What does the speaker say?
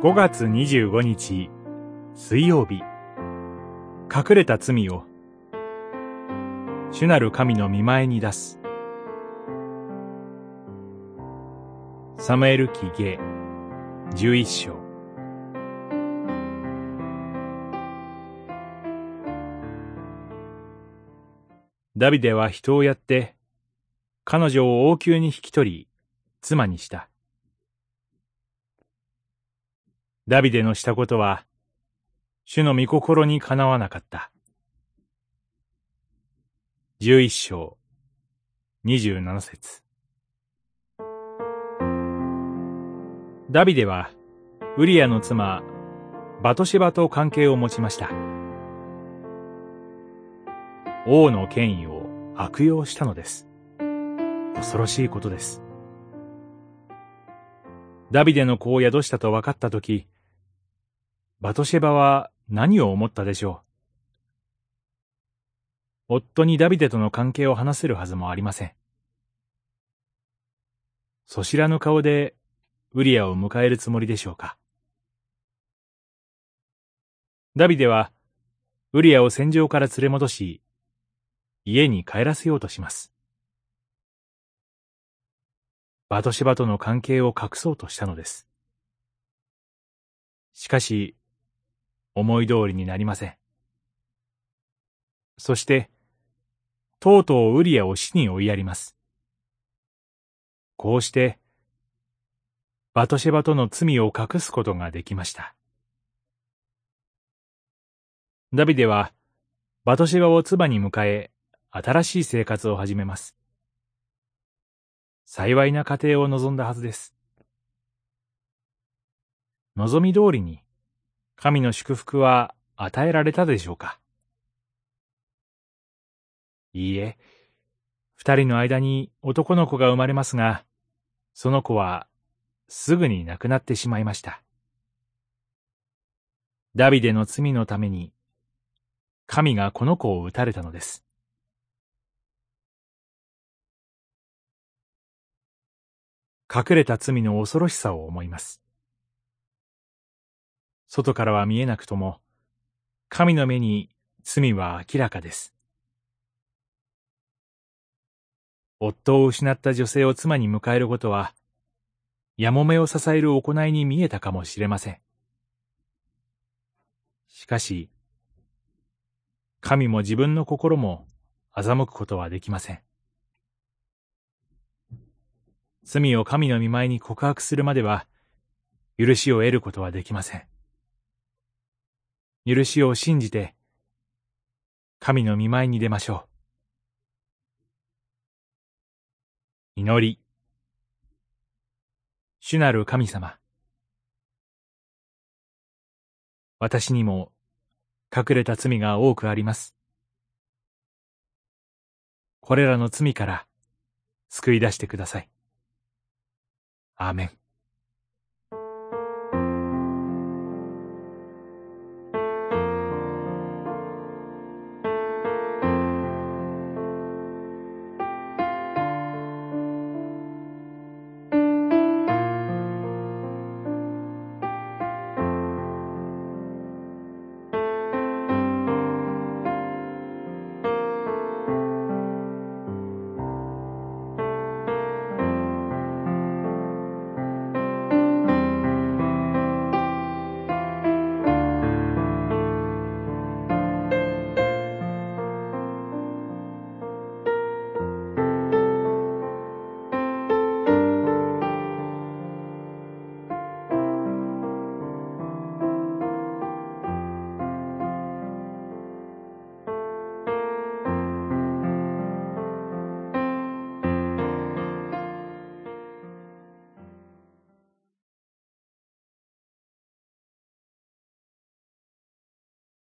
5月25日水曜日。隠れた罪を主なる神の見前に出す。サムエル記下11章。ダビデは人をやって彼女を王宮に引き取り妻にした。ダビデのしたことは、主の御心にかなわなかった。十一章、二十七節。ダビデは、ウリアの妻、バトシバと関係を持ちました。王の権威を悪用したのです。恐ろしいことです。ダビデの子を宿したと分かったとき、バトシェバは何を思ったでしょう？夫にダビデとの関係を話せるはずもありません。そしらぬ顔でウリアを迎えるつもりでしょうか？ダビデはウリアを戦場から連れ戻し、家に帰らせようとします。バトシェバとの関係を隠そうとしたのです。しかし、思い通りになりません。そして、とうとうウリアを死に追いやります。こうして、バトシェバとの罪を隠すことができました。ダビデは、バトシェバを妻に迎え、新しい生活を始めます。幸いな家庭を望んだはずです。望み通りに、神の祝福は与えられたでしょうか？いいえ、二人の間に男の子が生まれますが、その子はすぐに亡くなってしまいました。ダビデの罪のために、神がこの子を撃たれたのです。隠れた罪の恐ろしさを思います。外からは見えなくとも、神の目に罪は明らかです。夫を失った女性を妻に迎えることは、やもめを支える行いに見えたかもしれません。しかし、神も自分の心も欺くことはできません。罪を神の見舞いに告白するまでは、許しを得ることはできません。許しを信じて、神の見舞いに出ましょう。祈り。主なる神様。私にも隠れた罪が多くあります。これらの罪から救い出してください。アーメン。